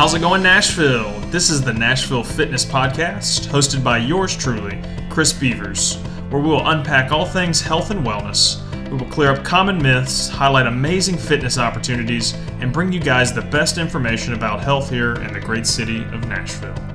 How's it going, Nashville? This is the Nashville Fitness Podcast, hosted by yours truly, Chris Beavers, where we will unpack all things health and wellness. We will clear up common myths, highlight amazing fitness opportunities, and bring you guys the best information about health here in the great city of Nashville.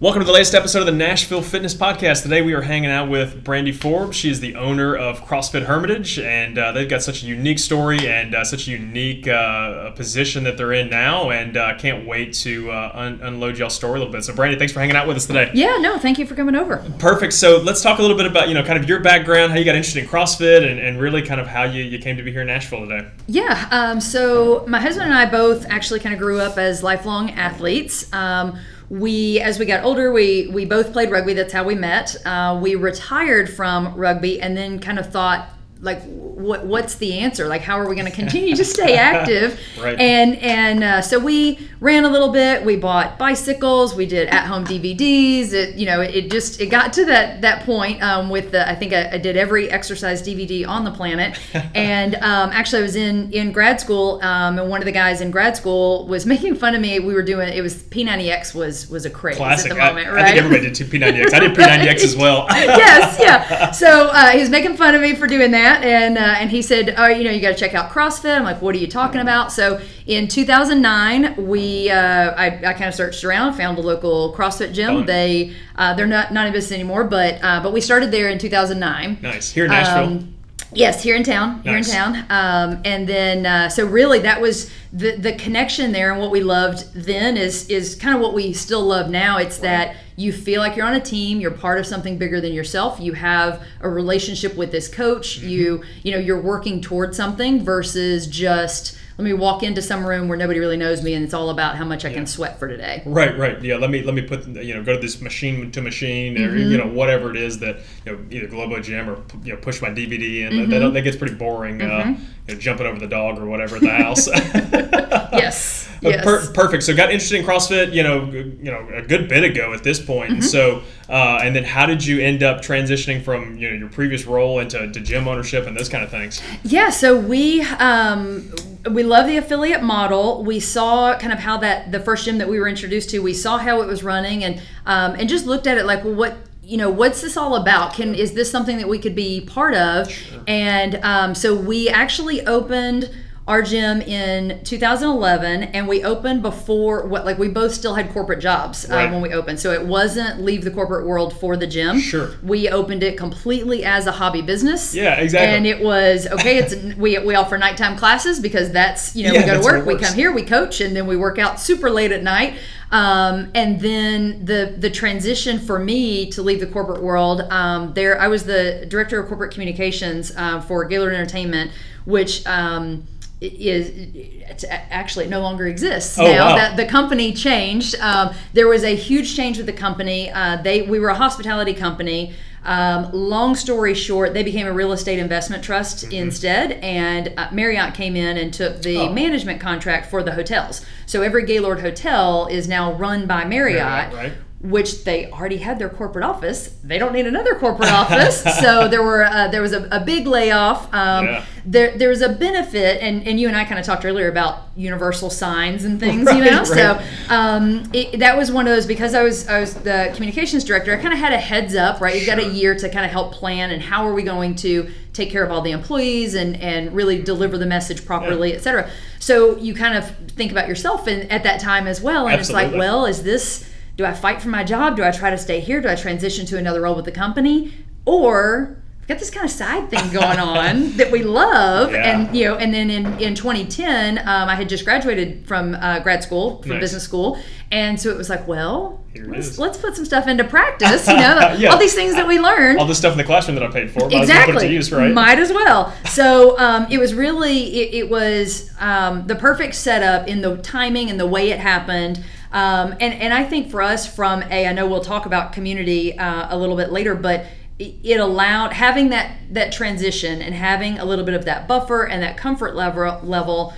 Welcome to the latest episode of the Nashville Fitness Podcast. Today we are hanging out with Brandy Forbes. She is the owner of CrossFit Hermitage, and uh, they've got such a unique story and uh, such a unique uh, position that they're in now. And uh, can't wait to uh, un- unload y'all story a little bit. So, Brandy, thanks for hanging out with us today. Yeah, no, thank you for coming over. Perfect. So let's talk a little bit about you know kind of your background, how you got interested in CrossFit, and, and really kind of how you, you came to be here in Nashville today. Yeah, um, so my husband and I both actually kind of grew up as lifelong athletes. Um, we, as we got older, we we both played rugby. That's how we met. Uh, we retired from rugby and then kind of thought like what what's the answer like how are we going to continue to stay active Right. and and uh, so we ran a little bit we bought bicycles we did at home dvds it you know it just it got to that that point um, with the i think I, I did every exercise dvd on the planet and um, actually i was in in grad school um, and one of the guys in grad school was making fun of me we were doing it was p90x was was a craze Classic. at the moment I, right I think everybody did two P90X. I did P90X as well. yes, yeah. So uh, he was making fun of me for doing that, and uh, and he said, "Oh, you know, you got to check out CrossFit." I'm like, "What are you talking about?" So in 2009, we uh, I, I kind of searched around, found a local CrossFit gym. Fun. They uh, they're not not in business anymore, but uh, but we started there in 2009. nice. Here in Nashville. Um, Yes, here in town, here Nice. in town, um, and then uh, so really that was the the connection there, and what we loved then is is kind of what we still love now. It's that you feel like you're on a team, you're part of something bigger than yourself. You have a relationship with this coach. Mm-hmm. You you know you're working towards something versus just let me walk into some room where nobody really knows me, and it's all about how much I can sweat for today. Right, right. Yeah, let me let me put you know go to this machine to machine or you know whatever it is that you know either Globo Gym or you know push my DVD and that, that gets pretty boring. Uh, you know, jumping over the dog or whatever at the house. Yes, yes. per- perfect. So got interested in CrossFit, you know, you know, a good bit ago at this point. Mm-hmm. And so, uh, and then how did you end up transitioning from you know your previous role into to gym ownership and those kind of things? Yeah, so we um, we love the affiliate model. We saw kind of how that the first gym that we were introduced to, we saw how it was running, and um, and just looked at it like, well, what you know, what's this all about? Can is this something that we could be part of? And um, so we actually opened our gym in 2011 and we opened before what like we both still had corporate jobs uh, Right. when we opened so it wasn't leave the corporate world for the gym Sure. we opened it completely as a hobby business Yeah, exactly. and it was okay it's we, we offer nighttime classes because that's you know Yeah, we go to work we come here we coach and then we work out super late at night um, and then the the transition for me to leave the corporate world um, there i was the director of corporate communications uh, for gaylord entertainment which um, is actually it no longer exists Oh, now wow. that the company changed. Um, there was a huge change with the company. Uh, they we were a hospitality company. Um, long story short, they became a real estate investment trust instead, and uh, Marriott came in and took the Mm-hmm. Oh. management contract for the hotels. So every Gaylord hotel is now run by Marriott. Marriott, right. Which they already had their corporate office. They don't need another corporate office. So there were uh, there was a, a big layoff. Um, Yeah. there there's a benefit and, and you and I kind of talked earlier about universal signs and things you know right. so um, it, that was one of those because I was I was the communications director I kind of had a heads up right you've got a year to kind of help plan and how are we going to take care of all the employees and and really deliver the message properly Yeah. et cetera so you kind of think about yourself and at that time as well and it's like well is this do I fight for my job do I try to stay here do I transition to another role with the company or I've got this kind of side thing going on that we love, Yeah. and you know, and then in in 2010, um, I had just graduated from uh, grad school, from Nice. business school, and so it was like, well, let's, let's put some stuff into practice, you know, Yeah. all these things that we learned. All the stuff in the classroom that I paid for, might as well put it Exactly. to use, right? Might as well. So um, it was really, it, it was um, the perfect setup in the timing and the way it happened. Um, and, and I think for us, from a, I know we'll talk about community uh, a little bit later, but it allowed having that that transition and having a little bit of that buffer and that comfort level level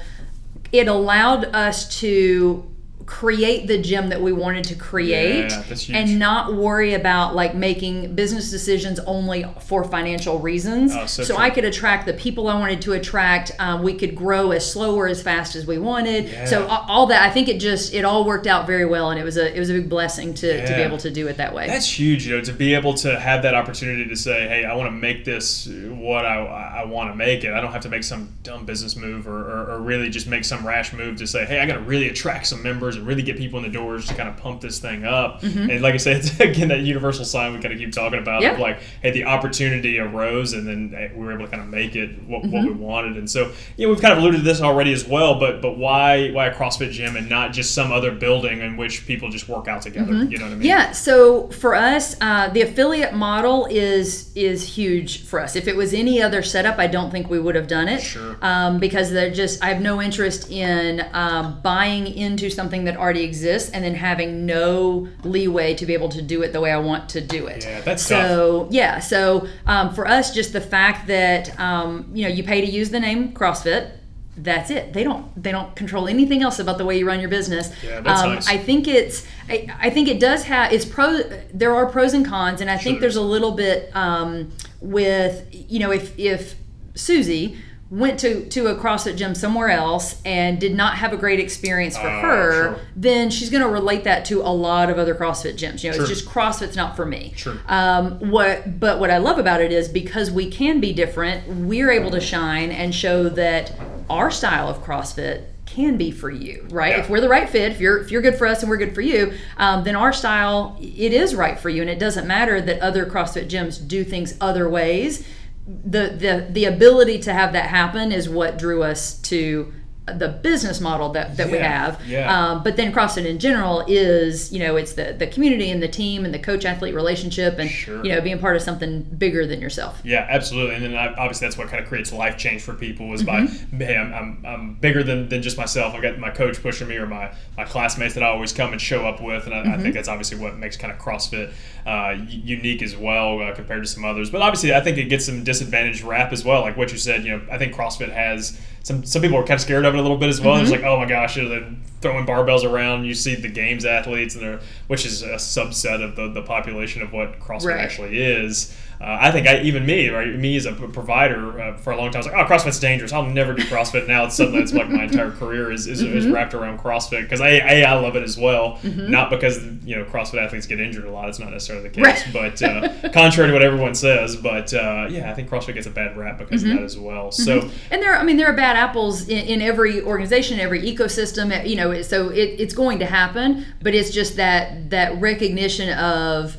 it allowed us to create the gym that we wanted to create Yeah, and not worry about like making business decisions only for financial reasons. Oh, so so. I could attract the people I wanted to attract. Um, we could grow as slow or as fast as we wanted. So Yeah. a- all that I think it just it all worked out very well, and it was a it was a big blessing to, to be able to do it that way. That's huge, you know, to be able to have that opportunity to say, "Hey, I want to make this what I, I want to make it." I don't have to make some dumb business move or, or, or really just make some rash move to say, "Hey, I got to really attract some members and really get people in the doors to kind of pump this thing up." And like I said, it's, again, that universal sign we kind of keep talking about. Mm-hmm. Yeah. Like, hey, the opportunity arose, and then eh, we were able to kind of make it what, what Mm-hmm. we wanted. And so, you know, we've kind of alluded to this already as well. But but why why a CrossFit gym and not just some other building in which people just work out together? You know what I mean? Mm-hmm. Yeah. So for us, uh, the affiliate model is is huge for us. If it was any other setup, I don't think we would have done it. Sure. Um, because they're just I have no interest in um, buying into something that already exists and then having no leeway to be able to do it the way I want to do it. Yeah, that's so yeah. So um, for us, just the fact that um, you know you pay to use the name CrossFit. That's it. They don't. They don't control anything else about the way you run your business. Yeah, that's um, nice. I think it's. I, I think it does have. It's pro. There are pros and cons, and I think there's a little bit um, with you know if if Susie went to to a CrossFit gym somewhere else and did not have a great experience for Ah, her, sure. then she's going to relate that to a lot of other CrossFit gyms. You know, Sure. it's just CrossFit's not for me. Sure. Um, what, but what I love about it is because we can be different, we're able to shine and show that our style of CrossFit can be for you, right? Yeah. If we're the right fit, if you're if you're good for us and we're good for you, um, then our style it is right for you, and it doesn't matter that other CrossFit gyms do things other ways. The the the ability to have that happen is what drew us to the business model that, that we have. yeah. Um, but then CrossFit in general is, you know, it's the, the community and the team and the coach athlete relationship and, Sure. you know, being part of something bigger than yourself. Yeah, absolutely. And then I- obviously that's what kind of creates life change for people is Mm-hmm. by, hey, I'm, I'm, I'm bigger than, than just myself. I've got my coach pushing me or my, my classmates that I always come and show up with. And I, Mm-hmm. I think that's obviously what makes kind of CrossFit uh, unique as well uh, compared to some others. But obviously I think it gets some disadvantaged rap as well. Like what you said, you know, I think CrossFit has some, some people are kind of scared of it a little bit as well. Mm-hmm. It's like, oh my gosh, you know, they're throwing barbells around. You see the games athletes, and they're, which is a subset of the, the population of what CrossFit Right. actually is. Uh, I think I, even me, right, me as a provider uh, for a long time, I was like, oh, CrossFit's dangerous. I'll never do CrossFit. Now it's suddenly it's like my entire career is, is, is wrapped around CrossFit because I I love it as well. Not because you know CrossFit athletes get injured a lot. It's not necessarily the case, but uh, contrary to what everyone says. But uh, yeah, I think CrossFit gets a bad rap because of that as well. So And there, I mean, there are bad apples in, in every organization, every ecosystem. You know, so it, it's going to happen, but it's just that that recognition of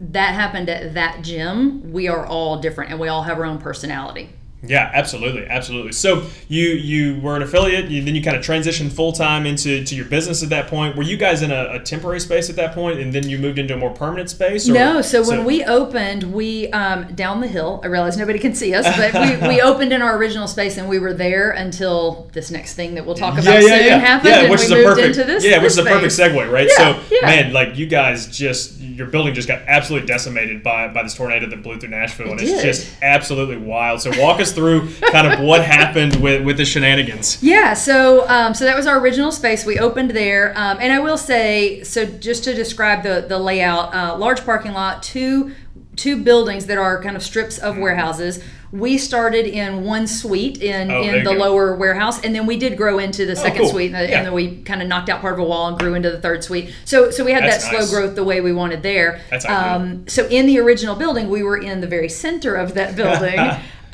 that happened at that gym. We are all different, and we all have our own personality. Yeah, absolutely, absolutely. So you you were an affiliate, you, then you kind of transitioned full time into to your business at that point. Were you guys in a, a temporary space at that point, and then you moved into a more permanent space? Or, No, so when we opened, we um, down the hill. I realize nobody can see us, but we, we opened in our original space, and we were there until this next thing that we'll talk about yeah, yeah, soon yeah, happened, yeah, which is a perfect, into this. yeah, which is a perfect segue, right? Yeah, so, man, like you guys just your building just got absolutely decimated by by this tornado that blew through Nashville, and it's just absolutely wild. So, walk us through kind of what happened with with the shenanigans. Yeah, so um, so that was our original space. We opened there, um, and I will say, so just to describe the the layout, uh, large parking lot, two two buildings that are kind of strips of warehouses. We started in one suite in Oh, in the go. lower warehouse, and then we did grow into the second cool. suite, and, the- Yeah. and then we kind of knocked out part of a wall and grew into the third suite. So so we had That's that slow nice. growth the way we wanted there. That's ideal. um, so in the original building, we were in the very center of that building.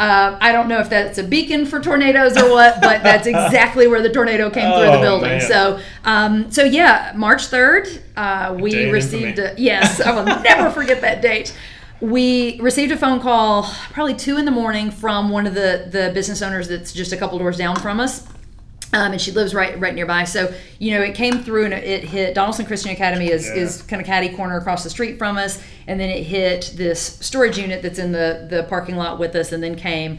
Uh, I don't know if that's a beacon for tornadoes or what, but that's exactly where the tornado came through the Oh, building. man. So, um, so yeah, March third, uh, we received. A, yes, I will never forget that date. We received a phone call probably two in the morning from one of the the business owners that's just a couple doors down from us. Um, and she lives right right nearby. So you know, it came through and it hit Donelson Christian Academy is, Yeah. is kind of catty corner across the street from us, and then it hit this storage unit that's in the the parking lot with us, and then came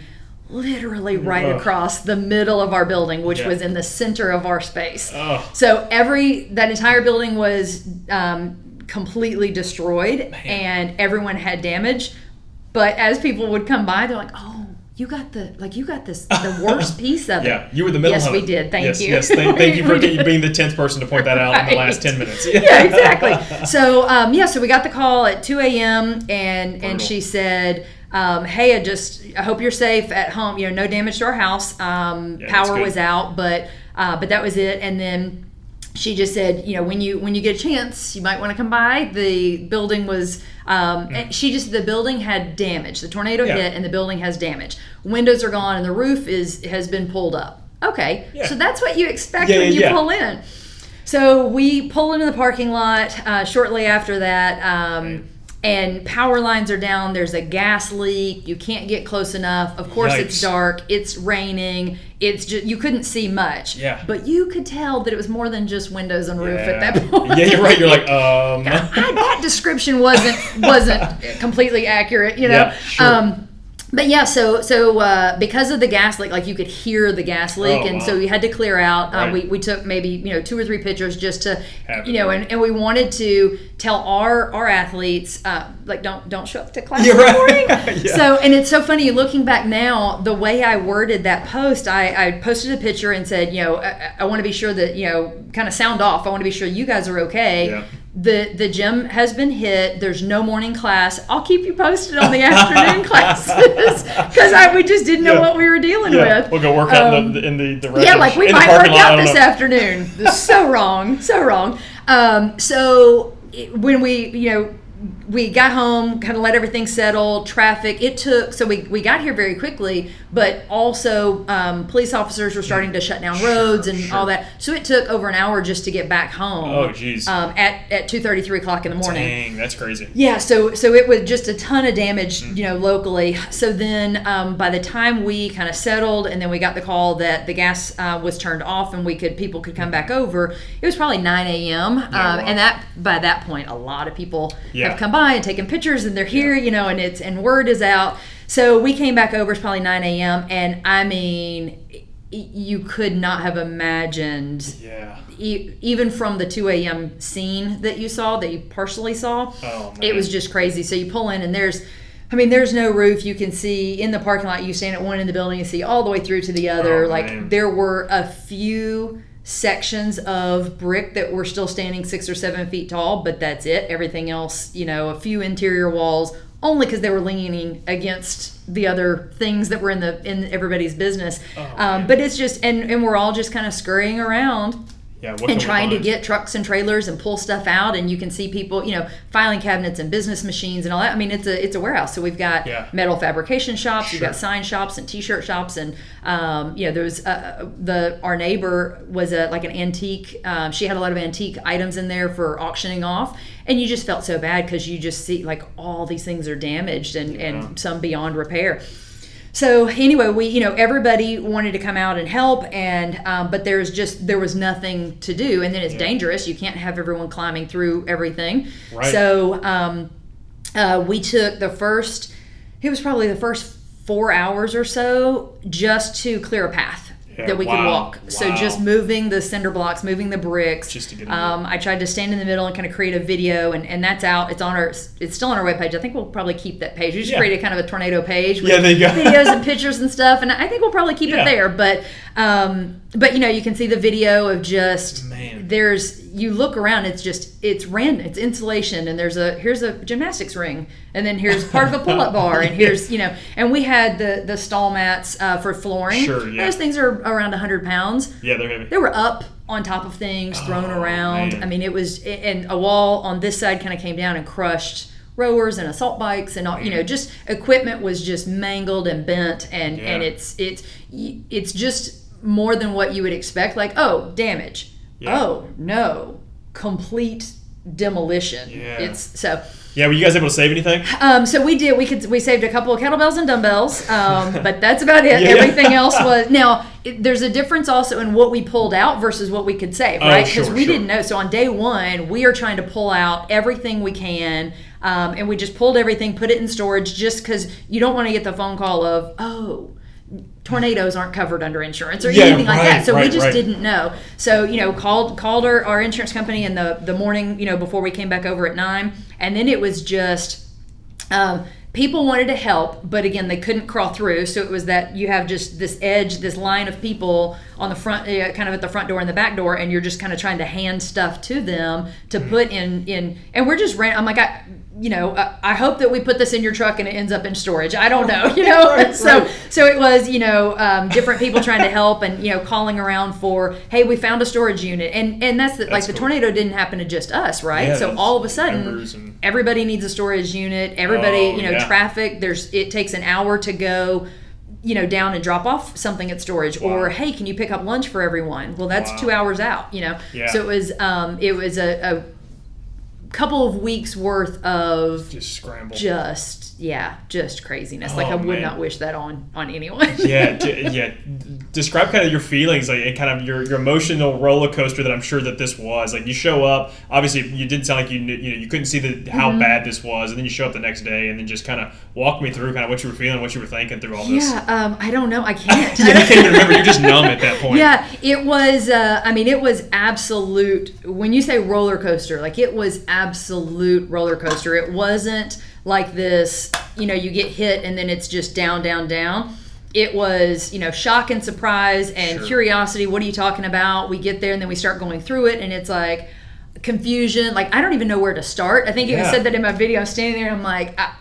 literally right Ugh. across the middle of our building, which Yeah. was in the center of our space. Ugh. So every that entire building was um, completely destroyed, and everyone had damage. But as people would come by, they're like, "Oh, you got the like you got this the worst piece of it. Yeah, you were the middle. Yes, we did. Thank yes, you. Yes, thank, thank you for being the tenth person to point that out in the last ten minutes. yeah, exactly. So um, yeah, so we got the call at 2 a.m. and and she said, um, "Hey, I just I hope you're safe at home. You know, no damage to our house. Um, Yeah, power was out, but uh, but that was it. And then." She just said, you know, when you when you get a chance, you might want to come by. The building was, um, and she just the building had damage. The tornado Mm. Yeah. hit, and the building has damage. Windows are gone, and the roof is has been pulled up. Okay, Yeah. so that's what you expect Yeah, when you pull in. So we pull into the parking lot uh, shortly after that, um, and power lines are down. There's a gas leak. You can't get close enough. Of course, it's dark. It's raining. It's just you couldn't see much. Yeah. But you could tell that it was more than just windows and roof at that point. yeah, you're right. You're like, um, that description wasn't wasn't completely accurate, you know. Yeah, sure. Um, but yeah, so so uh, because of the gas leak, like you could hear the gas leak, Oh, and wow. so you had to clear out. Uh, Right. we, we took maybe you know two or three pictures just to Have you know, and, and we wanted to tell our our athletes uh, like don't don't show up to class You're right. morning. Yeah. So and it's so funny looking back now the way I worded that post. I, I posted a picture and said you know I, I want to be sure that you know kind of sound off. I want to be sure you guys are okay Yeah. The the gym has been hit. There's no morning class. I'll keep you posted on the afternoon classes because we just didn't know Yeah. what we were dealing yeah, with. we'll go work out in Um, the in the, the yeah, like we might work parking lot. I out this know. afternoon. This is so wrong, so wrong. Um, so when we, you know, we got home, kind of let everything settle. Traffic. It took so we we got here very quickly, but also um, police officers were starting to shut down roads and sure. all that. So it took over an hour just to get back home. Oh, geez. Um, at at two thirty, three o'clock in the morning. Dang, that's crazy. Yeah, so so it was just a ton of damage, Mm-hmm. you know, locally. So then, um, by the time we kind of settled, and then we got the call that the gas uh, was turned off, and we could people could come back over. It was probably nine a.m. um, wow. and that by that point, a lot of people Yeah. Have come by and taken pictures, and they're here, you know, and it's and word is out. So we came back over. It's probably nine a.m. And I mean, you could not have imagined Yeah. e- even from the 2 a.m. scene that you saw, that you partially saw, Oh, it was just crazy. So you pull in, and there's, I mean, there's no roof. You can see in the parking lot. You stand at one end of the building, you see all the way through to the oh, other. Oh, like man. there were a few sections of brick that were still standing six or seven feet tall, but that's it. Everything else, you know, a few interior walls, only because they were leaning against the other things that were in the in everybody's business. Oh, um, but it's just, and and we're all just kind of scurrying around Yeah. And trying to get trucks and trailers and pull stuff out and you can see people you know filing cabinets and business machines and all that i mean it's a it's a warehouse so we've got Yeah. metal fabrication shops we've got sign shops and t-shirt shops and um, you know there's uh, the our neighbor was a like an antique um, she had a lot of antique items in there for auctioning off and you just felt so bad because you just see like all these things are damaged and Yeah. and some beyond repair so anyway, we you know everybody wanted to come out and help, and um, but there's just there was nothing to do, and then it's Yeah. dangerous. You can't have everyone climbing through everything. Right. So um, uh, we took the first. It was probably the first four hours or so just to clear a path. Yeah, that we could wow, walk. So just moving the cinder blocks, moving the bricks. Just to get um, I tried to stand in the middle and kind of create a video, and, and that's out. It's on our. It's still on our webpage. I think we'll probably keep that page. We just Yeah. created kind of a tornado page with Yeah, there you go. videos and pictures and stuff, and I think we'll probably keep Yeah. it there. But um, but you know, you can see the video of just Man. there's you look around. It's just it's random. It's insulation, and there's a here's a gymnastics ring, and then here's part of a pull-up bar, and here's you know, and we had the the stall mats uh, for flooring. Sure, yeah. Those things are around 100 pounds Yeah, they're heavy. they were up on top of things, thrown Oh, around. man. I mean, it was, and a wall on this side kind of came down and crushed rowers and assault bikes and all, you know, just equipment was just mangled and bent, and Yeah. and it's it's it's just more than what you would expect. Like, oh, damage. Yeah. Oh no, complete demolition. Yeah. It's so. Yeah, were you guys able to save anything? Um, so we did. We could. We saved a couple of kettlebells and dumbbells, um, but that's about it. Yeah. Everything else was now. It, there's a difference also in what we pulled out versus what we could save, Oh, right? sure, Because we sure. didn't know. So on day one, we are trying to pull out everything we can, um, and we just pulled everything, put it in storage, just because you don't want to get the phone call of, oh, tornadoes aren't covered under insurance or Yeah, anything like right, that. So we just right. didn't know. So you know, called called our, our insurance company in the the morning, you know, before we came back over at nine, and then it was just. Um, people wanted to help, but again, they couldn't crawl through. So it was that you have just this edge, this line of people on the front, uh, kind of at the front door and the back door, and you're just kind of trying to hand stuff to them to Mm-hmm. put in in. And we're just ran. I'm like, I, you know, I, I hope that we put this in your truck and it ends up in storage. I don't know, you know. Right, so right. so it was, you know, um, different people trying to help and you know calling around for, hey, we found a storage unit, and and that's, the, like That's the tornado didn't happen to just us, right? Yeah, so all of a sudden, and- everybody needs a storage unit. Everybody, Oh, you know, yeah. traffic. There's it takes an hour to go. You know, down and drop off something at storage, Wow. or hey, can you pick up lunch for everyone? Well, that's Wow. two hours out. You know, Yeah. so it was um, it was a, a couple of weeks worth of Just scramble. just yeah, just craziness. like Oh, I would man. not wish that on on anyone. yeah, d- yeah. Describe kind of your feelings, like and kind of your, your emotional roller coaster that I'm sure that this was. Like you show up, obviously you didn't sound like you knew, you know you couldn't see the how Mm-hmm. bad this was, and then you show up the next day, and then just kind of walk me through kind of what you were feeling, what you were thinking through all this. yeah, um, I don't know. I can't. Yeah, you can't even remember. You're just numb at that point. Yeah, it was. Uh, I mean, it was absolute. When you say roller coaster, like it was absolute roller coaster. It wasn't like this. You know, you get hit and then it's just down, down, down. It was, you know, shock and surprise and Sure. curiosity. What are you talking about? We get there and then we start going through it, and it's like confusion. Like I don't even know where to start. I think you Yeah. said that in my video. I'm standing there and I'm like, I,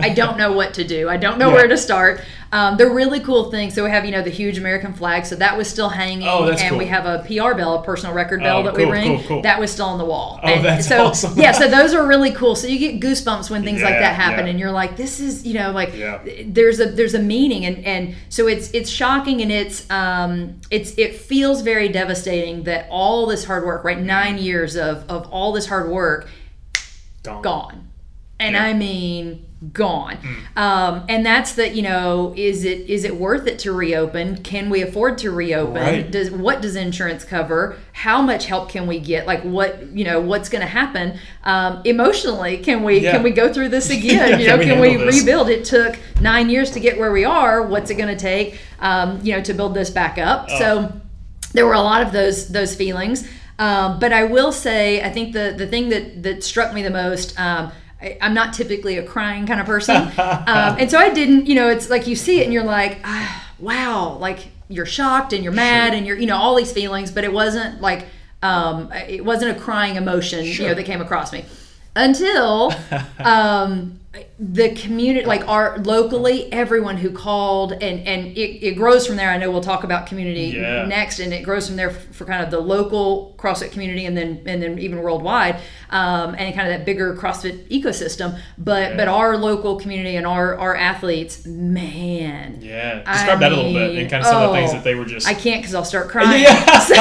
I don't know what to do. I don't know Yeah. where to start. Um, the really cool thing. So we have you know the huge American flag. So that was still hanging, Oh, that's and cool. we have a PR bell, a personal record bell Oh, that cool, we ring. cool, cool. That was still on the wall. Oh, and that's so, awesome. Yeah, so those are really cool. So you get goosebumps when things like that happen, yeah. and you're like, this is you know like Yeah. there's a there's a meaning, and and so it's it's shocking and it's um it's it feels very devastating that all this hard work, right? Nine years of of all this hard work Gone. gone and Yeah. i mean gone. Um, and that's the you know is it is it worth it to reopen? Can we afford to reopen? Right. does what does insurance cover? How much help can we get? Like what you know what's going to happen? Um, emotionally can we Yeah. can we go through this again? Yeah, you can know we can we rebuild? It took nine years to get where we are. What's it going to take um, you know to build this back up? Oh. so there were a lot of those those feelings. Um, but I will say, I think the the thing that that struck me the most. I, I'm not typically a crying kind of person, um, and so I didn't. You know, it's like you see it and you're like, ah, wow, like you're shocked and you're mad Sure. and you're you know all these feelings, but it wasn't like um, it wasn't a crying emotion you know that came across me until um, the community like our locally everyone who called and and it, it grows from there i know we'll talk about community Yeah. next and it grows from there f- for kind of the local crossfit community and then and then even worldwide um, and kind of that bigger crossfit ecosystem but Yeah. but our local community and our our athletes man Yeah. I Describe that a little bit and kind of some of the things oh, that they were just. I can't because I'll start crying. Yeah. so,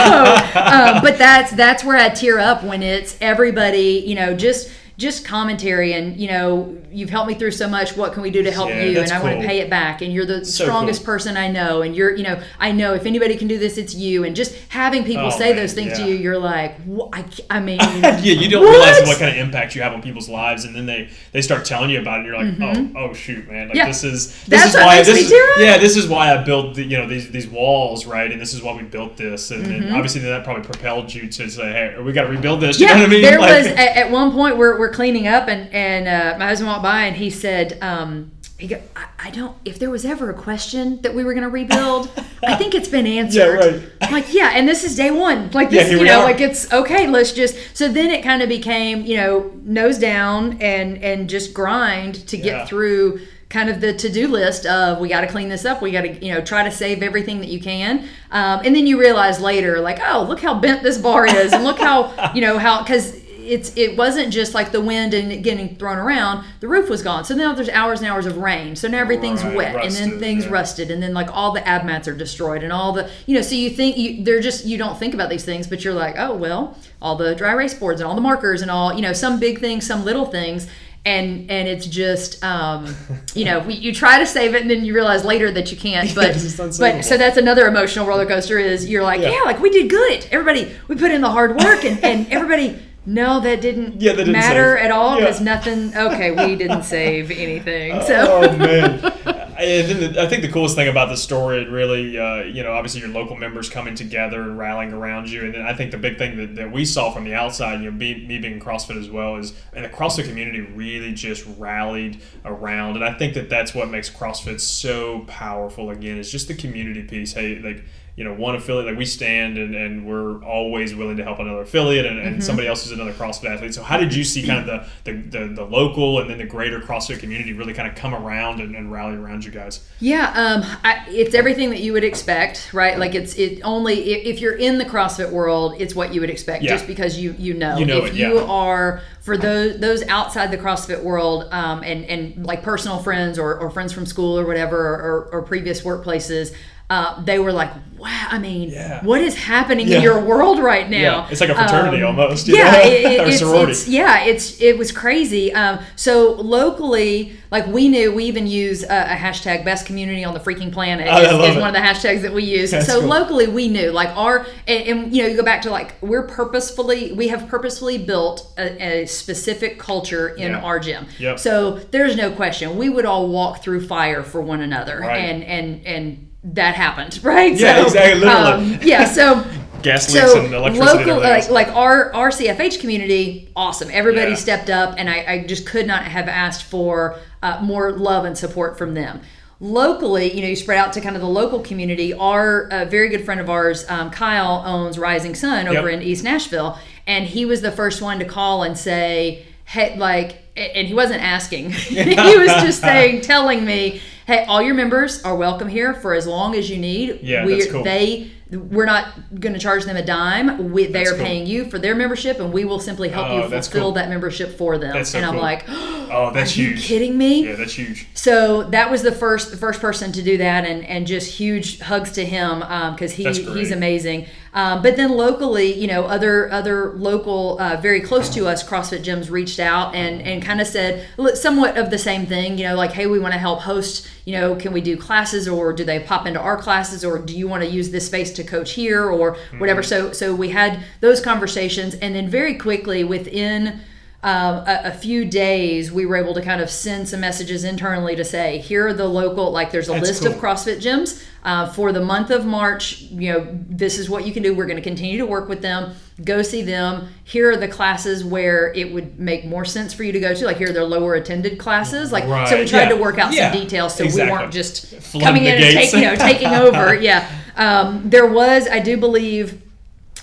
um, but that's that's where I tear up when it's everybody, you know, just just commentary and you know you've helped me through so much what can we do to help Yeah, you and i want to pay it back and you're the So strongest cool. person i know and you're you know i know if anybody can do this it's you and just having people Oh, say man, those things yeah. to you you're like I, I mean yeah, you don't What? realize what kind of impact you have on people's lives, and then they they start telling you about it, and you're like, oh, oh shoot, man, like Mm-hmm. Yeah. this is this That's is why this is yeah, this is why I built the, you know these these walls, right, and this is why we built this, and Mm-hmm. obviously that probably propelled you to say, hey, we got to rebuild this. You yeah, know what I mean? there Like- was at, at one point we're, we're cleaning up and and uh, my husband walked by and he said um, he go, I, I don't if there was ever a question that we were going to rebuild I think it's been answered yeah, right. I'm like yeah and this is day one like this here you know are. like it's okay let's just so then it kind of became you know nose down and and just grind to Yeah. get through kind of the to-do list of we got to clean this up we got to you know try to save everything that you can um, and then you realize later like oh look how bent this bar is and look how you know how because it's it wasn't just like the wind and it getting thrown around the roof was gone so now there's hours and hours of rain so now everything's Right, wet and then things yeah. rusted and then like all the ab mats are destroyed and all the you know so you think you they're just you don't think about these things but you're like oh well all the dry erase boards and all the markers and all you know some big things some little things and and it's just um, you know we, you try to save it and then you realize later that you can't but but so that's another emotional roller coaster is you're like Yeah. yeah. like we did good everybody we put in the hard work and, and everybody no that didn't, Yeah, that didn't matter save. at all Yeah. because nothing okay we didn't save anything so oh man I think, the, I think the coolest thing about the story, really, uh, you know, obviously your local members coming together and rallying around you, and then I think the big thing that, that we saw from the outside, you know, be, me being CrossFit as well, is and across the CrossFit community really just rallied around, and I think that that's what makes CrossFit so powerful. Again, is just the community piece. Hey, like you know, one affiliate, like we stand and, and we're always willing to help another affiliate and, and mm-hmm. somebody else is another CrossFit athlete. So how did you see kind of the, the, the, the, local and then the greater CrossFit community really kind of come around and, and rally around you guys? Yeah, um, I, it's everything that you would expect, right? Like it's it only, if you're in the CrossFit world, it's what you would expect yeah. just because you, you know. You know if it, you yeah. are, for those those outside the CrossFit world um, and, and like personal friends or, or friends from school or whatever or, or, or previous workplaces, uh, they were like, wow, I mean, yeah. what is happening yeah. in your world right now? Yeah. It's like a fraternity um, almost. yeah, it, it, it's, it's, yeah, it's it was crazy. Um, so locally, like we knew, we even use a, a hashtag best community on the freaking planet is, is one of the hashtags that we use. That's so cool. locally, we knew like our and, and, you know you go back to like we're purposefully we have purposefully built a, a specific culture in our gym. Yep. So there's no question we would all walk through fire for one another right. and and and that happened, right? Yeah, so, exactly. Literally. Um, yeah. So. Gas leaks so and electricity. Local, like, like our our CFH community, awesome. Everybody yeah. stepped up, and I, I, just could not have asked for uh, more love and support from them locally, you know, you spread out to kind of the local community. Our uh, very good friend of ours, um, Kyle, owns Rising Sun over yep. in East Nashville, and he was the first one to call and say, "Hey, like," and he wasn't asking; he was just saying, telling me, hey, all your members are welcome here for as long as you need. Yeah, we that's cool. They we're not going to charge them a dime. We, they are cool. paying you for their membership, and we will simply help oh, you fulfill cool. that membership for them. So and I'm cool. like, oh, that's are huge. you kidding me? Yeah, that's huge. So that was the first the first person to do that, and and just huge hugs to him because um, he he's amazing. Um, but then locally, you know, other other local, uh, very close to us, CrossFit gyms reached out and and kind of said somewhat of the same thing. You know, like, hey, we want to help host. You know, can we do classes, or do they pop into our classes, or do you want to use this space to coach here, or whatever? Mm-hmm. So so we had those conversations, and then very quickly within um, a, a, few days, we were able to kind of send some messages internally to say, here are the local, like there's a That's list cool. of CrossFit gyms uh, for the month of March. You know, this is what you can do. We're going to continue to work with them. Go see them. Here are the classes where it would make more sense for you to go to. Like here are their lower attended classes. Like right. so, we tried yeah. to work out yeah. some details so exactly. we weren't just coming in and take, you know, taking over. Yeah, um, there was, I do believe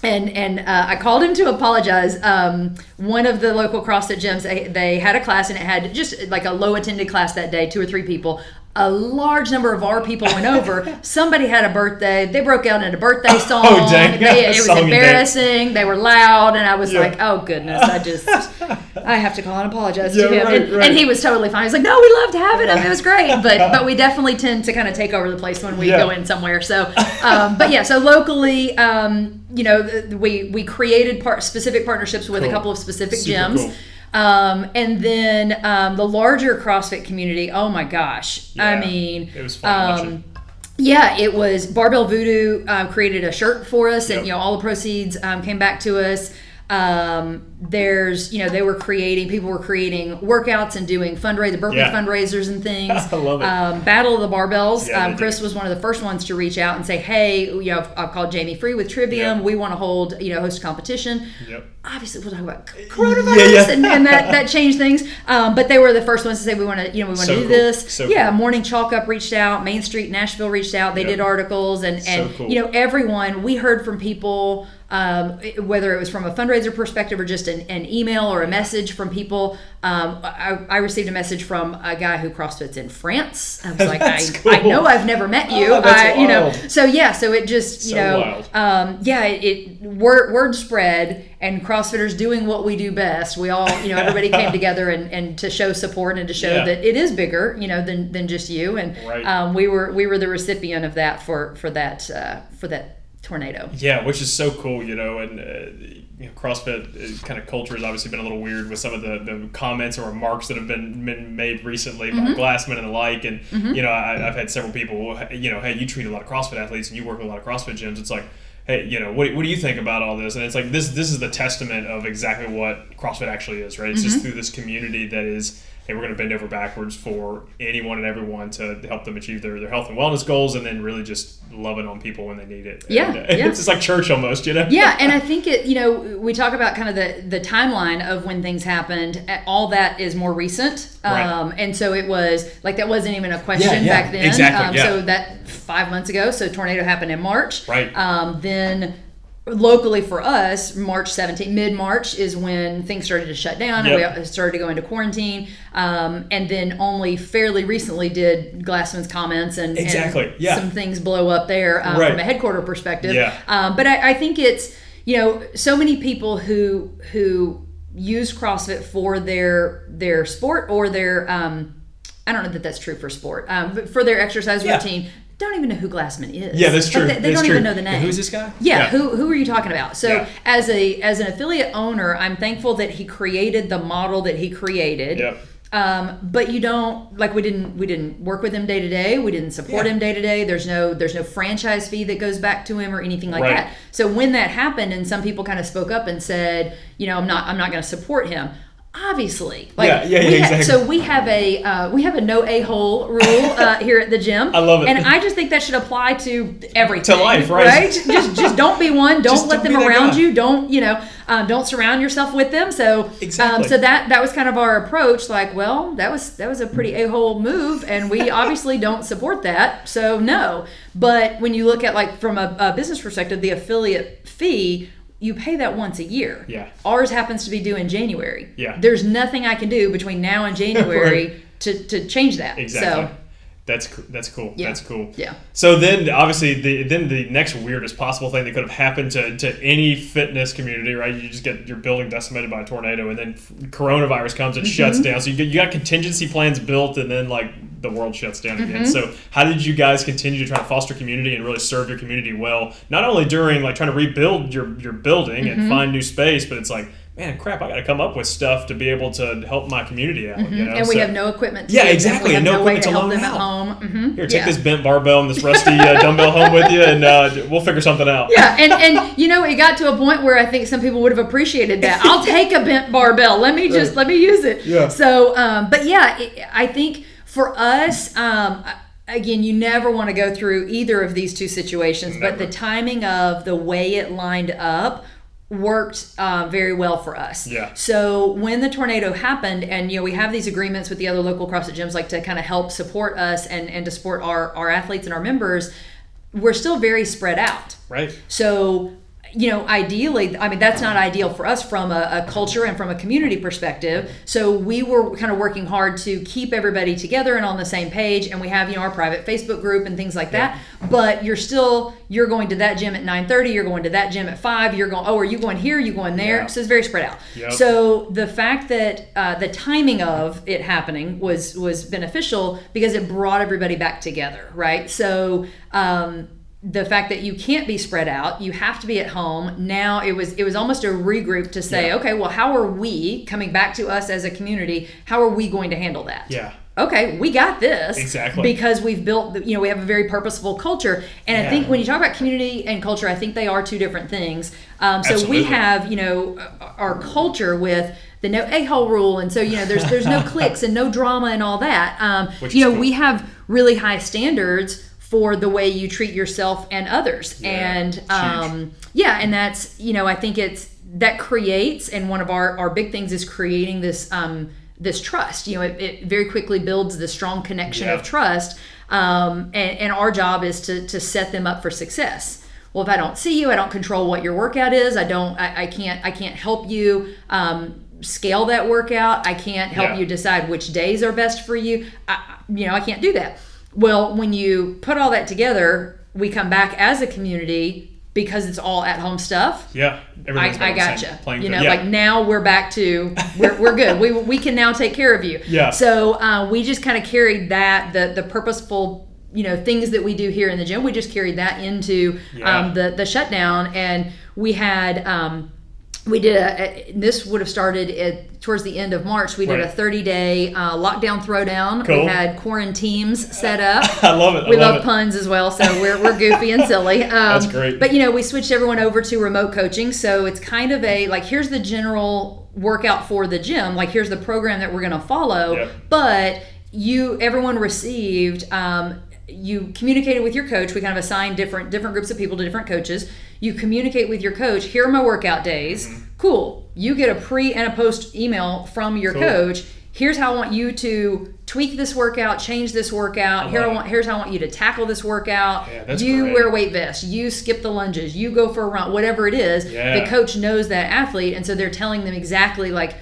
and and uh, I called him to apologize. Um, one of the local CrossFit gyms, they, they had a class and it had just like a low attended class that day, two or three people a large number of our people went over. Somebody had a birthday. They broke out in a birthday song. Oh, dang. They, it was embarrassing. They were loud, and I was yeah. like, "Oh goodness!" I just, I have to call and apologize yeah, to him. Right, and, right. and, he was totally fine. He's like, "No, we loved having him. It was great." But but we definitely tend to kind of take over the place when we yeah. go in somewhere. So, um, but yeah, so locally, um, you know, we we created part specific partnerships with cool. a couple of specific Super gyms. Cool. Um, and then um, the larger CrossFit community, oh my gosh. Yeah, I mean, it was fun um, yeah, it was Barbell Voodoo um, created a shirt for us, and Yep. you know all the proceeds um, came back to us. Um, there's, you know, they were creating, people were creating workouts and doing fundraisers, birthday Yeah. fundraisers and things. I love it. Um, Battle of the Barbells. Yeah, um, Chris was one of the first ones to reach out and say, hey, you know, I've, I've called Jamie Free with Trivium. Yep. We want to hold, you know, host a competition. Yep. Obviously, we'll talk about coronavirus Yeah. And, and that, that changed things. Um, but they were the first ones to say, we want to, you know, we want to So do cool. this. So yeah, cool. Morning Chalk Up reached out. Main Street Nashville reached out. They Yep. did articles. And, So and cool. you know, everyone, we heard from people um, whether it was from a fundraiser perspective or just an, an email or a message from people. Um, I, I received a message from a guy who CrossFits in France. I was like, I, cool. I know I've never met you. Oh, I, you know, so yeah, so it just you So know, um, yeah, it, it word word spread and CrossFitters doing what we do best. We all, you know, everybody came together and, and to show support and to show Yeah. that it is bigger, you know, than, than just you. And Right. um, we were we were the recipient of that for for that uh, for that tornado. Yeah, which is so cool, you know, and uh, you know, CrossFit uh, kind of culture has obviously been a little weird with some of the, the comments or remarks that have been, been made recently Mm-hmm. by Glassman and the like. And, you know, I, I've had several people, you know, hey, you treat a lot of CrossFit athletes and you work with a lot of CrossFit gyms. It's like, hey, you know, what, what do you think about all this? And it's like, this, this is the testament of exactly what CrossFit actually is, right? It's Mm-hmm. just through this community that is hey, we're going to bend over backwards for anyone and everyone to help them achieve their, their health and wellness goals, and then really just loving on people when they need it. Yeah, and, uh, yeah. it's just like church almost, you know. yeah, and I think it. You know, we talk about kind of the the timeline of when things happened. All that is more recent, Right. um, and so it was like that wasn't even a question Yeah, yeah, back then. exactly, Um. So that five months ago. So tornado happened in March. Right. Um, then locally for us, March 17th, mid March is when things started to shut down Yep. and we started to go into quarantine. Um, and then only fairly recently did Glassman's comments and, and yeah. some things blow up there um, Right. from a headquarter perspective. Yeah. Um, but I, I think it's you know so many people who who use CrossFit for their their sport or their um, I don't know that that's true for sport, um, but for their exercise Yeah. routine. Don't even know who Glassman is. Yeah, that's Like, true. they, they That's don't true. even know the name. Who's this guy? Yeah, Yeah. Who, who are you talking about? So Yeah. as a as an affiliate owner, I'm thankful that he created the model that he created. Yep. Um, but you don't like we didn't we didn't work with him day to day. We didn't support Yeah. him day to day. There's no there's no franchise fee that goes back to him or anything like Right. that. So when that happened and some people kind of spoke up and said, you know, I'm not I'm not going to support him. Obviously, like Yeah, yeah, yeah, ha- so we have a uh, we have a no a hole rule uh, here at the gym. I love it. and I just think that should apply to everything. To life, right? just just don't be one. Don't Just let don't them around you. Don't you know? Um, don't surround yourself with them. So um, Exactly. so that that was kind of our approach. Like, well, that was that was a pretty a hole move, and we obviously don't support that. So no. But when you look at like from a, a business perspective, the affiliate fee. You pay that once a year. Yeah. Ours happens to be due in January. Yeah. There's nothing I can do between now and January to, to change that. Exactly. So That's that's cool. Yeah. That's cool. Yeah. So then, obviously, the then the next weirdest possible thing that could have happened to, to any fitness community, right? You just get your building decimated by a tornado, and then coronavirus comes and shuts Mm-hmm. down. So you get, you got contingency plans built, and then like the world shuts down again. Mm-hmm. So how did you guys continue to try to foster community and really serve your community well? Not only during like trying to rebuild your your building Mm-hmm. and find new space, but it's like. Man, crap! I got to come up with stuff to be able to help my community out. You know? Mm-hmm. and we So- have no equipment. To Yeah, exactly, and no no, equipment to help them at out. home. hmm Here, take this bent barbell and this rusty uh, dumbbell home with you, and uh, we'll figure something out. Yeah, and and you know, it got to a point where I think some people would have appreciated that. I'll take a bent barbell. Let me just Right. let me use it. Yeah. So, um, but yeah, it, I think for us, um, again, you never want to go through either of these two situations, but the timing of the way it lined up worked uh, very well for us. Yeah. So when the tornado happened, and you know we have these agreements with the other local CrossFit gyms, like to kind of help support us and and to support our our athletes and our members, we're still very spread out. Right. So, you know, ideally, I mean, that's not ideal for us from a, a culture and from a community perspective. So we were kind of working hard to keep everybody together and on the same page. And we have, you know, our private Facebook group and things like that. But you're still, you're going to that gym at 9.30, you're going to that gym at 5, you're going, oh, are you going here, you going there? Yeah. So it's very spread out. Yep. So the fact that uh, the timing of it happening was was beneficial because it brought everybody back together, right? So um, the fact that you can't be spread out, you have to be at home. Now it was it was almost a regroup to say, Yeah. okay, well, how are we coming back to us as a community? How are we going to handle that? Yeah. okay, we got this. Exactly. Because we've built, you know, we have a very purposeful culture. And I think when you talk about community and culture, I think they are two different things. Um, so Absolutely. we have, you know, our culture with the no a hole rule, and so you know, there's there's no clicks and no drama and all that. Um, you know, cool. we have really high standards for the way you treat yourself and others, Yeah, and um, yeah, and that's you know, I think it's that creates, and one of our our big things is creating this. Um, this trust, you know, it, it very quickly builds the strong connection Yeah. of trust, um, and, and our job is to to set them up for success. Well, if I don't see you, I don't control what your workout is. I don't. I, I can't. I can't help you um, scale that workout. I can't help Yeah. you decide which days are best for you. I, I- you know, I can't do that. Well, when you put all that together, we come back as a community because it's all at home stuff. Yeah. I, I on the same gotcha. You know, yeah. like now we're back to we're, we're good. We, we can now take care of you. Yeah. So uh, we just kind of carried that the the purposeful you know things that we do here in the gym. We just carried that into Yeah. um, the the shutdown, and we had. Um, we did a, this would have started at, towards the end of March. We did Right. a 30 day uh, lockdown throwdown. Cool. We had quarantines set up. I love it. I we love love it. puns as well, so we're, we're goofy and silly. Um, That's great. But you know, we switched everyone over to remote coaching, so it's kind of a like here's the general workout for the gym. Like here's the program that we're going to follow, Yep. but you everyone received. Um, you communicated with your coach. We kind of assigned different different groups of people to different coaches. You communicate with your coach. Here are my workout days. Mm-hmm. Cool. You get a pre and a post email from your Cool. coach. Here's how I want you to tweak this workout, change this workout. Here I love it. want here's how I want you to tackle this workout. Yeah, that's you great. wear a weight vest. You skip the lunges. You go for a run. Whatever it is, Yeah. the coach knows that athlete, and so they're telling them exactly like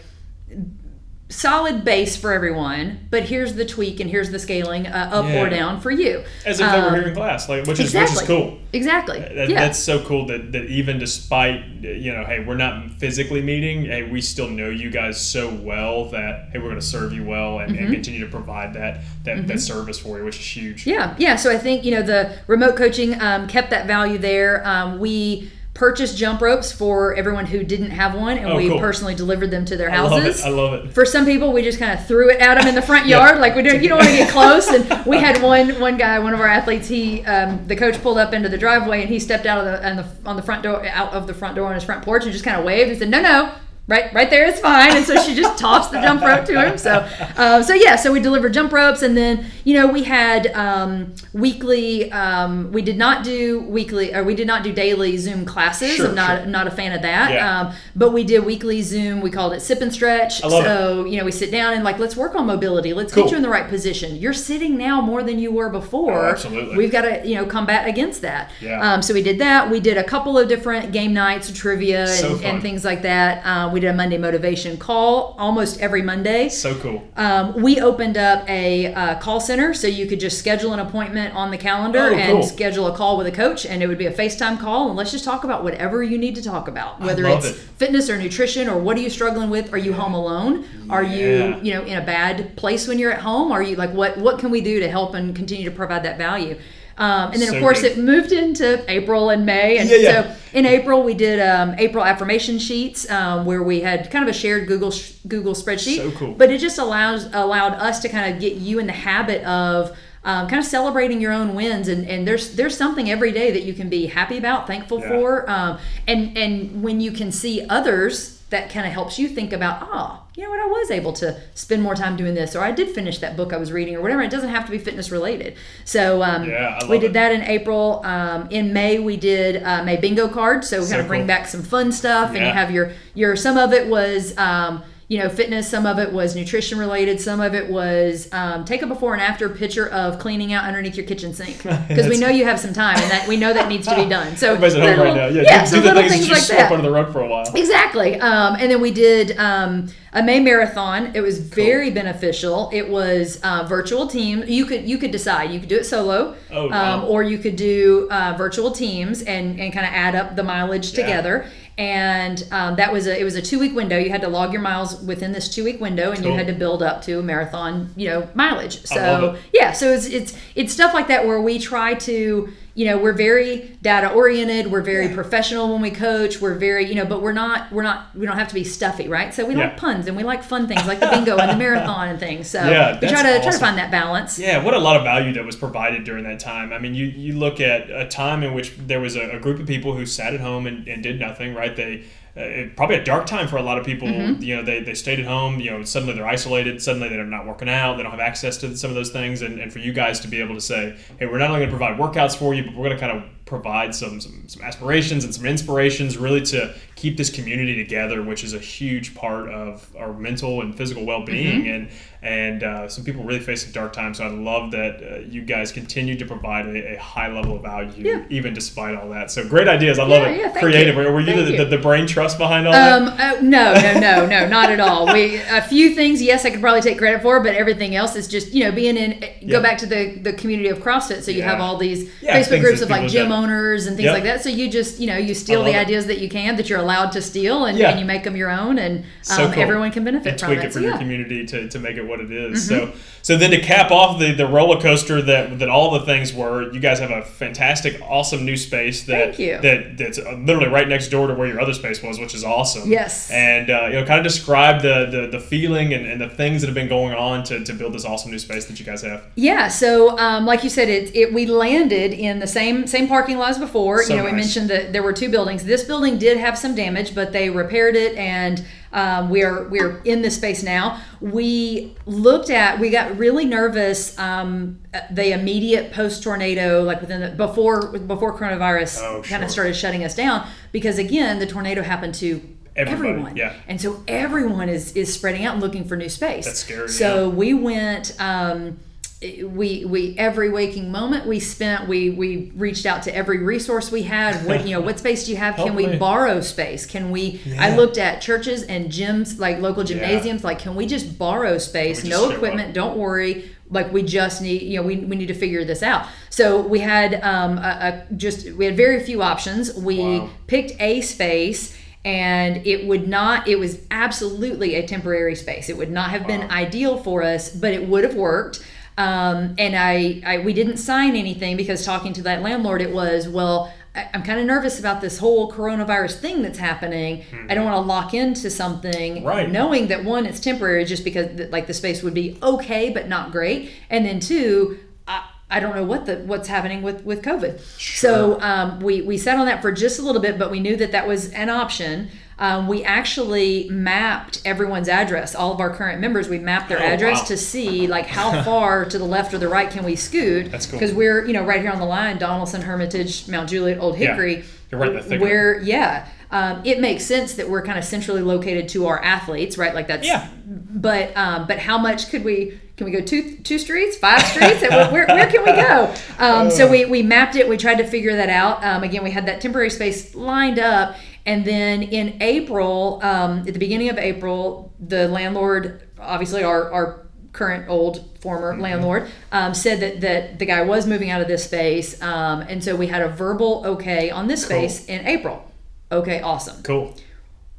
solid base for everyone. But here's the tweak and here's the scaling uh, up Yeah. or down for you. As if they were Um, here in class, like which is exactly. which is cool. Exactly. That, yeah. That's so cool that, that even despite you know, hey, we're not physically meeting, hey, we still know you guys so well that hey, we're going to serve you well and, Mm-hmm. and continue to provide that that, that service for you, which is huge. Yeah, yeah. So I think you know the remote coaching um, kept that value there. Um, we purchased jump ropes for everyone who didn't have one, and Oh, we cool. personally delivered them to their I love houses. it. I love it. For some people, we just kind of threw it at them in the front Yeah. yard, like we don't. You don't want to get close. And we had one one guy, one of our athletes. He um, the coach pulled up into the driveway, and he stepped out of the on the on the front door out of the front door on his front porch and just kind of waved and said, "No, no." Right, right there is fine, and so she just tossed the jump rope to him. So, um, so yeah, so we delivered jump ropes, and then you know we had um, weekly. Um, we did not do weekly, or we did not do daily Zoom classes. Sure, I'm not sure. not a fan of that. Yeah. Um, but we did weekly Zoom. We called it sip and stretch. Love it. so you know we sit down and like let's work on mobility. Let's Cool. get you in the right position. You're sitting now more than you were before. Oh, absolutely. We've got to you know combat against that. Yeah. Um, so we did that. We did a couple of different game nights, trivia, So and, and things like that. Uh, we did a Monday motivation call almost every Monday. So cool. Um, we opened up a uh, call center so you could just schedule an appointment on the calendar Oh, and cool. schedule a call with a coach, and it would be a FaceTime call. And let's just talk about whatever you need to talk about, whether it's it. fitness or nutrition or what are you struggling with? Are you home alone? Are Yeah. you you know in a bad place when you're at home? Are you like what what can we do to help and continue to provide that value? Um, and then So of course good. it moved into April and May, and Yeah, yeah. so in April we did um, April affirmation sheets um, where we had kind of a shared Google Google spreadsheet. So cool. But it just allows allowed us to kind of get you in the habit of um, kind of celebrating your own wins, and, and there's there's something every day that you can be happy about, thankful Yeah. for, um, and and when you can see others. That kind of helps you think about, oh, you know what, I was able to spend more time doing this, or I did finish that book I was reading, or whatever. It doesn't have to be fitness related. So um, Yeah, we did it. that in April. Um, in May, we did uh, May bingo cards, so we So kind of bring cool. back some fun stuff, and you have your your some of it was um, you know fitness, some of it was nutrition related, some of it was um, take a before and after picture of cleaning out underneath your kitchen sink because we know you have some time and that we know that needs to be done. So Everybody's at home right now. Yeah, yeah, do, so do the little things, things like that. under the rug for a while. Exactly. Um, and then we did um, a May marathon. It was very beneficial. It was uh, virtual team. You could you could decide. You could do it solo, Oh, wow. um, or you could do uh, virtual teams and, and kind of add up the mileage Yeah. together. And um, that was a it was a two week window. You had to log your miles within this two week window, and you had to build up to a marathon, you know, mileage. So yeah, so it's it's it's stuff like that where we try to you know we're very data oriented we're very professional when we coach we're very you know but we're not we're not we don't have to be stuffy right so we Yeah. like puns and we like fun things like the bingo and the marathon and things so Yeah, we try to try to find that balance Yeah, what a lot of value that was provided during that time. I mean, you, you look at a time in which there was a, a group of people who sat at home and, and did nothing, right? They uh, it- probably a dark time for a lot of people. Mm-hmm. You know, they, they stayed at home. You know, suddenly they're isolated. Suddenly they're not working out. They don't have access to some of those things. And, and for you guys to be able to say, hey, we're not only going to provide workouts for you, but we're going to kind of provide some, some some aspirations and some inspirations, really to keep this community together, which is a huge part of our mental and physical well being. Mm-hmm. And and uh, some people really facing dark times. So I love that uh, you guys continue to provide a, a high level of value, Yeah. even despite all that. So great ideas. I love Yeah, it. yeah, Creative. you. Were, you, the, you. The, the brain trust behind all that? um, uh, no, no, no, no, not at all. We a few things, yes, I could probably take credit for, but everything else is just you know being in. Yeah. Go back to the the community of CrossFit, so you have all these Facebook groups of like gym. Owners and things Yep. like that. So you just you know you steal the it. ideas that you can that you're allowed to steal, and, Yeah. and you make them your own, and So um, cool. everyone can benefit and from tweak it. it for So, your yeah. community to, to make it what it is. So so then to cap off the, the roller coaster that that all the things were, you guys have a fantastic, awesome new space that that that's literally right next door to where your other space was, which is awesome. Yes. And uh, you know, kind of describe the the, the feeling and, and the things that have been going on to, to build this awesome new space that you guys have. Yeah, so um, like you said, it, it we landed in the same same parking lot as before. So you know, we mentioned that there were two buildings. This building did have some damage, but they repaired it, and um, we're we're in this space now. We looked at, we got really nervous. Um, the immediate post tornado, like within the before before coronavirus, Oh, kind sure. of started shutting us down because again, the tornado happened to. Everybody, everyone yeah. and so everyone is is spreading out and looking for new space That's scary, so we went um, we we every waking moment we spent we we reached out to every resource we had. What you know what space do you have? Can we borrow space? Can we i looked at churches and gyms like local gymnasiums like can we just borrow space? Just no equipment don't worry. Like we just need you know we, we need to figure this out. So we had um a, a just we had very few options. We Wow. picked a space and it would not it was absolutely a temporary space. It would not have been ideal for us but it would have worked um, and I, I we didn't sign anything because talking to that landlord it was well I- i'm kind of nervous about this whole coronavirus thing that's happening i don't want to lock into something Hmm. Right. knowing that one it's temporary just because th- like the space would be okay but not great and then two I, I don't know what the what's happening with with COVID. So um, we we sat on that for just a little bit, but we knew that that was an option. Um, we actually mapped everyone's address, all of our current members. We mapped their Oh, address wow. to see like how far to the left or the right can we scoot. That's cool. Because we're you know right here on the line, Donelson, Hermitage, Mount Juliet, Old Hickory. Yeah. You're right in the thick. Where yeah, um, it makes sense that we're kind of centrally located to our athletes, right? Like that's Yeah. but um, but how much could we can we go two two streets five streets where, where, where can we go um, so we, we mapped it we tried to figure that out um, again we had that temporary space lined up and then in april um, at the beginning of april the landlord obviously our, our current old former landlord um, said that, that the guy was moving out of this space um, and so we had a verbal okay on this Cool. space in april okay awesome Cool.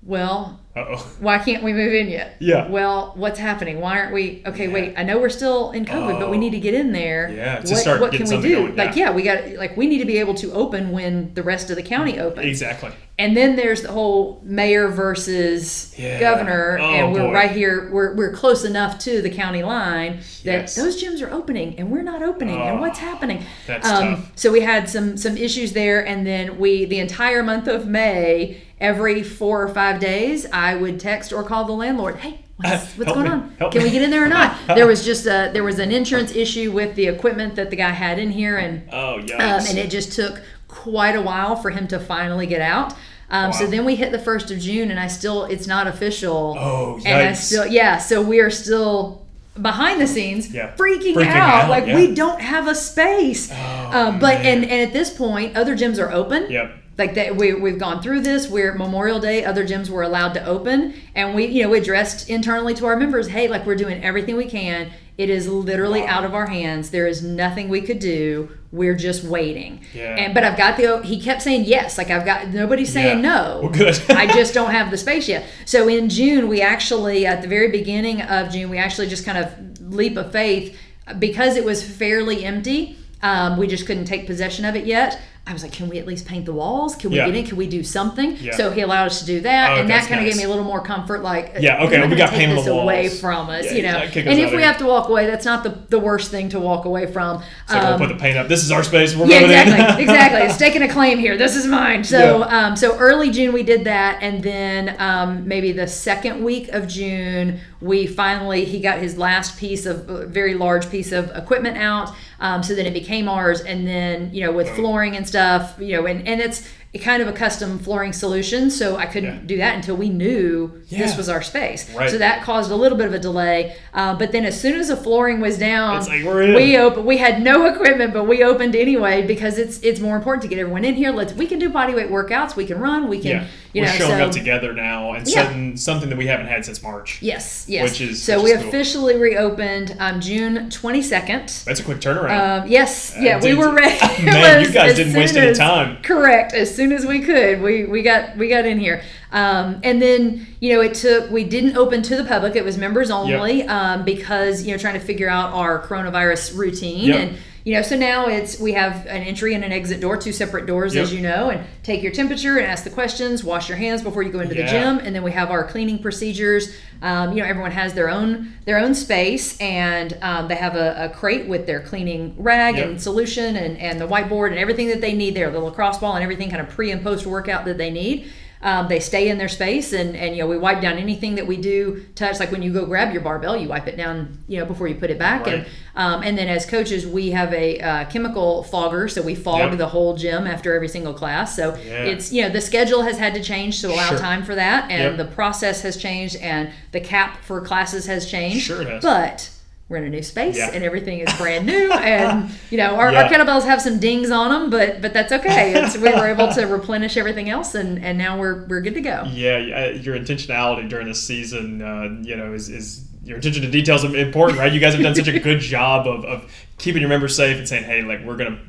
well Uh oh. why can't we move in yet? Yeah. Well, what's happening? Why aren't we? Okay, wait. I know we're still in COVID, but we Oh. need to get in there. Yeah, to What, start what getting can we do? going, Like, yeah. yeah, we got like we need to be able to open when the rest of the county opens. Exactly. And then there's the whole mayor versus Yeah. governor, Oh, and we're boy. right here. We're, we're close enough to the county line that Yes. those gyms are opening, and we're not opening. and Oh, what's happening? that's um, tough. So we had some some issues there, and then we the entire month of May, every four or five days, I would text or call the landlord. Hey. What's, Uh, what's going me, on? help Can me." we get in there or not? there was just a there was an insurance issue with the equipment that the guy had in here, and Oh um, and it just took quite a while for him to finally get out. Um, So then we hit the first of June, and I still it's not official. Oh, And I still yeah, so we are still behind the scenes, Yeah. freaking, Freaking out, out, like yeah. we don't have a space. Oh, um, but and and at this point, other gyms are open. Yep. Like that, we we've gone through this. We're Memorial Day. Other gyms were allowed to open, and we you know we addressed internally to our members, hey, like we're doing everything we can. It is literally Wow. out of our hands. There is nothing we could do. We're just waiting. Yeah. And but I've got the. He kept saying yes. Like I've got nobody's saying Yeah. no. Well, good. I just don't have the space yet. So in June, we actually at the very beginning of June, we actually just kind of leap of faith because it was fairly empty. Um, we just couldn't take possession of it yet. I was like, can we at least paint the walls? Can we Yeah. get in? Can we do something? Yeah. So he allowed us to do that, Oh, and that kind of nice. gave me a little more comfort. Like, Yeah, okay, we got take paint on this the away from us, Yeah, you know. And if we have to walk away, that's not the, the worst thing to walk away from. Like, we'll Um, put the paint up. This is our space. We're yeah, exactly, exactly. It's taking a claim here. This is mine. So, um, so early June we did that, and then um, maybe the second week of June we finally he got his last piece of very large piece of equipment out. Um, so then it became ours, and then you know with flooring and stuff, you know, and and it's kind of a custom flooring solution. So I couldn't Yeah. do that until we knew Yeah. this was our space. Right. So that caused a little bit of a delay. Uh, but then as soon as the flooring was down, like, we opened. We had no equipment, but we opened anyway because it's it's more important to get everyone in here. Let's we can do body weight workouts. We can run. We can Yeah. you We're know showing so up together now and Yeah. something that we haven't had since March. yes yes. Which is- so which we is cool. officially reopened um, June twenty second. That's a quick turnaround. Um, yes, Uh, yeah, we were ready. Man, you guys didn't waste any time. Correct. As soon as we could, we, we got we got in here. Um, and then you know it took we didn't open to the public; it was members only um, because you know trying to figure out our coronavirus routine Yep. and you know so now it's we have an entry and an exit door two separate doors as you know and take your temperature and ask the questions wash your hands before you go into Yeah. the gym and then we have our cleaning procedures um, you know everyone has their own their own space and um, they have a, a crate with their cleaning rag Yep. and solution and, and the whiteboard and everything that they need there the lacrosse ball and everything kind of pre and post workout that they need um, they stay in their space and, and you know we wipe down anything that we do touch like when you go grab your barbell you wipe it down you know before you put it back and um, and then as coaches we have a uh, chemical fogger so we fog Yep. the whole gym after every single class so Yeah. it's you know the schedule has had to change to allow Sure. time for that and Yep. the process has changed and the cap for classes has changed Sure it has. but we're in a new space Yeah. and everything is brand new and you know our, Yeah. our kettlebells have some dings on them but but that's okay it's, we were able to replenish everything else and and now we're we're good to go Yeah, your intentionality during this season, uh, you know, is, is your attention to details is important, right? You guys have done such a good job of, of keeping your members safe and saying, hey, like we're gonna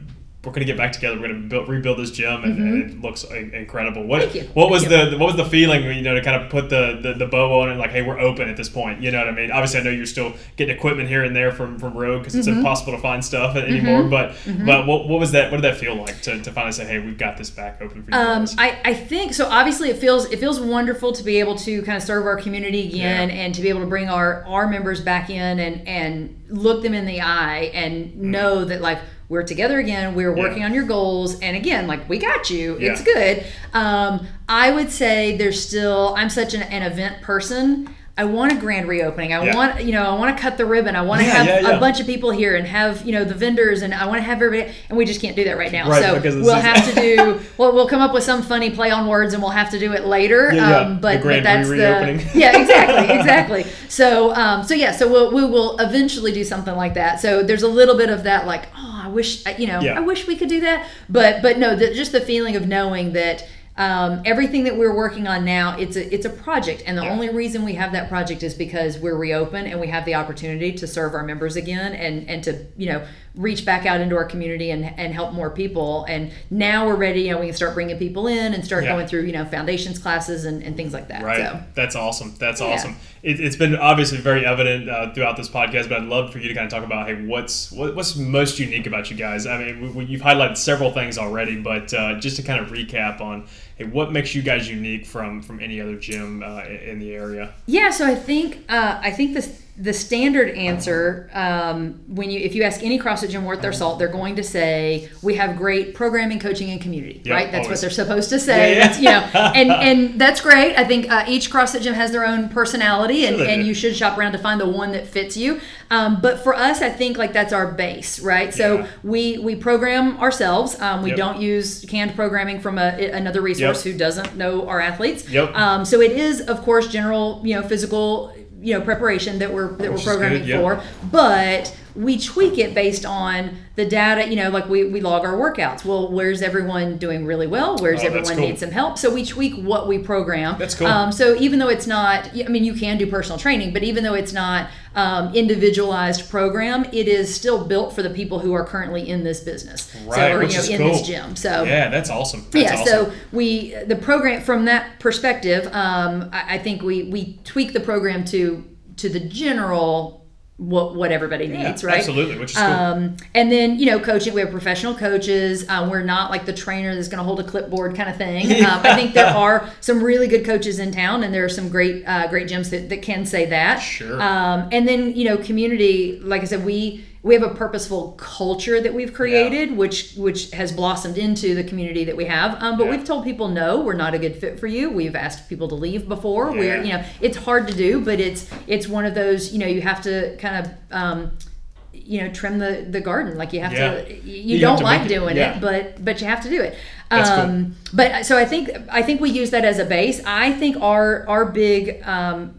we're gonna get back together. We're gonna build, rebuild this gym, and, and it looks uh, incredible. What Mm-hmm. Thank you. what was Thank the what was the feeling, you know, to kind of put the, the, the bow on it? like, hey, we're open at this point. You know what I mean? Obviously, I know you're still getting equipment here and there from from Rogue because it's Mm-hmm. impossible to find stuff anymore. But but what, what was that? What did that feel like to, to finally say, hey, we've got this back open for you Um, guys? I, I think so. Obviously, it feels it feels wonderful to be able to kind of serve our community again, Yeah. and to be able to bring our our members back in and and look them in the eye and know that like we're together again. We're working. Yeah. on your goals, and again, like we got you. Yeah. It's good. Um, I would say there's still. I'm such an, an event person. I want a grand reopening. I Yeah. want, you know, I want to cut the ribbon. I want to Yeah, have yeah, a bunch of people here and have, you know, the vendors and I want to have everybody, and we just can't do that right now. Right, so because of the we'll have to do well we'll come up with some funny play on words and we'll have to do it later um, but, The grand but that's the yeah exactly exactly so um, so yeah so we'll, we will eventually do something like that so there's a little bit of that like oh i wish you know Yeah. i wish we could do that but but no the, just the feeling of knowing that um, everything that we're working on now it's a it's a project and the Yeah. only reason we have that project is because we're reopened and we have the opportunity to serve our members again and and to you know reach back out into our community and, and help more people and now we're ready you know we can start bringing people in and start Yeah. going through you know foundations classes and, and things like that Right. so That's awesome. That's Yeah. awesome. It, it's been obviously very evident uh, throughout this podcast, but I'd love for you to kind of talk about, hey, what's what, what's most unique about you guys? I mean, we, we, you've highlighted several things already, but uh, just to kind of recap on, hey, what makes you guys unique from from any other gym uh, in the area? Yeah, so I think uh, I think the the standard answer um, when you if you ask any CrossFit gym worth their salt, they're going to say we have great programming, coaching, and community. Yep, right? That's always. what they're supposed to say. Yeah, yeah. You know, and and that's great. I think uh, each CrossFit gym has their own personality, and, Sure and you should shop around to find the one that fits you. Um, but for us, I think like that's our base, right? So Yeah. we we program ourselves. Um, we Yep. don't use canned programming from a, another resource Yep. who doesn't know our athletes. Yep. Um, so it is, of course, general, you know, physical, you know, preparation that we're that Which we're programming good, yeah. for, but we tweak it based on the data. You know, like we, we log our workouts. Well, where's everyone doing really well? Where's Oh, everyone cool. need some help? So we tweak what we program. That's cool. Um, so even though it's not, I mean, you can do personal training, but even though it's not um, individualized program, it is still built for the people who are currently in this business. Right, so, or, which you know, is in cool. this gym. So Yeah, that's awesome. That's yeah, awesome. so we the program from that perspective, um, I, I think we we tweak the program to to the general what what everybody Yeah, needs, right? Absolutely, which is cool. Um, and then you know, coaching. We have professional coaches. Um, we're not like the trainer that's going to hold a clipboard kind of thing. Um, I think there are some really good coaches in town, and there are some great uh, great gyms that, that can say that. Sure. Um, and then you know, community. Like I said, we we have a purposeful culture that we've created, which which has blossomed into the community that we have. Um, but Yeah. we've told people no, we're not a good fit for you. We've asked people to leave before. Yeah. We're you know, it's hard to do, but it's it's one of those you know you have to kind of. Um, you know, trim the the garden. Like you have Yeah. to. You, You don't like it- doing yeah. it, but but you have to do it. That's cool. um, But so I think I think we use that as a base. I think our our big. Um,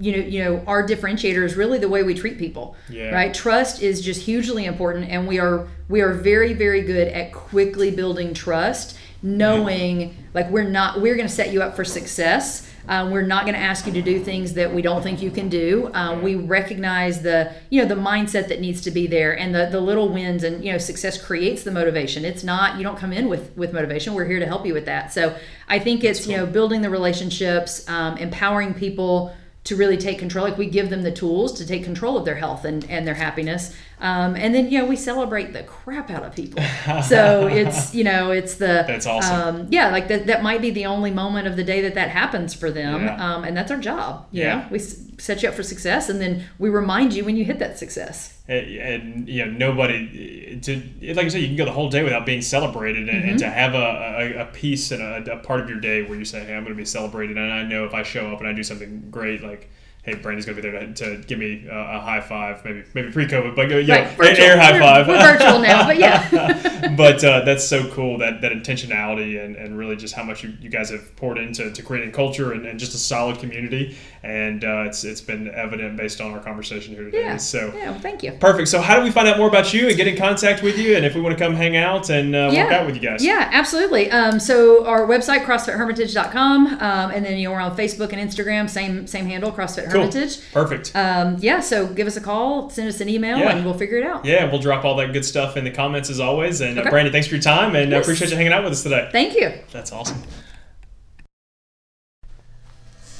you know, you know, our differentiator is really the way we treat people. Yeah. Right. Trust is just hugely important, and we are we are very very good at quickly building trust knowing like we're not we're going to set you up for success um, we're not going to ask you to do things that we don't think you can do. Um, we recognize the you know the mindset that needs to be there and the the little wins and you know success creates the motivation. It's not you don't come in with with motivation. We're here to help you with that. So I think it's cool. you know building the relationships, um, empowering people to really take control. Like we give them the tools to take control of their health and, and their happiness. Um, and then, you know, we celebrate the crap out of people. So it's, you know, it's the, that's awesome. Um, yeah. Like that, that might be the only moment of the day that that happens for them. Yeah. Um, and that's our job. yeah. Know? We set you up for success and then we remind you when you hit that success and, you know nobody to like I said you can go the whole day without being celebrated and, mm-hmm. and to have a, a, a piece and a, a, part of your day where you say hey I'm going to be celebrated and I know if I show up and I do something great like hey, Brandy's gonna be there to, to give me a, a, high five, maybe maybe pre-COVID, but yeah, right, air high five. We're, we're, virtual now, but yeah. but uh, that's so cool that that intentionality and, and really just how much you, you guys have poured into to creating culture and, and just a solid community, and uh, it's it's been evident based on our conversation here today. Yeah. So yeah, well, thank you. Perfect. So how do we find out more about you and get in contact with you, and if we want to come hang out and uh, yeah. work out with you guys? Yeah, absolutely. Um, so our website CrossFitHermitage.com, um, and then you know we're on Facebook and Instagram, same same handle, CrossFit cool. Hermitage. Perfect. Perfect. Um, yeah, so give us a call, send us an email, yeah. and we'll figure it out. Yeah, we'll drop all that good stuff in the comments as always. And uh, okay. uh, Brandy, thanks for your time, and I yes. appreciate you hanging out with us today. Thank you. That's awesome.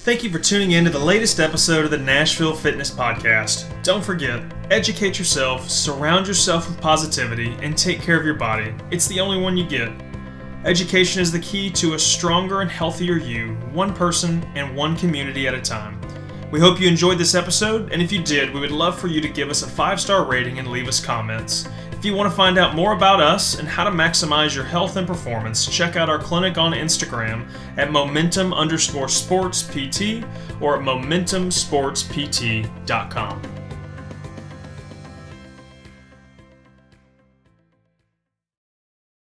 Thank you for tuning in to the latest episode of the Nashville Fitness Podcast. Don't forget, educate yourself, surround yourself with positivity, and take care of your body. It's the only one you get. Education is the key to a stronger and healthier you, one person and one community at a time. We hope you enjoyed this episode, and if you did, we would love for you to give us a five star rating and leave us comments. If you want to find out more about us and how to maximize your health and performance, check out our clinic on Instagram at momentum underscore sports PT or at momentumsportspt.com.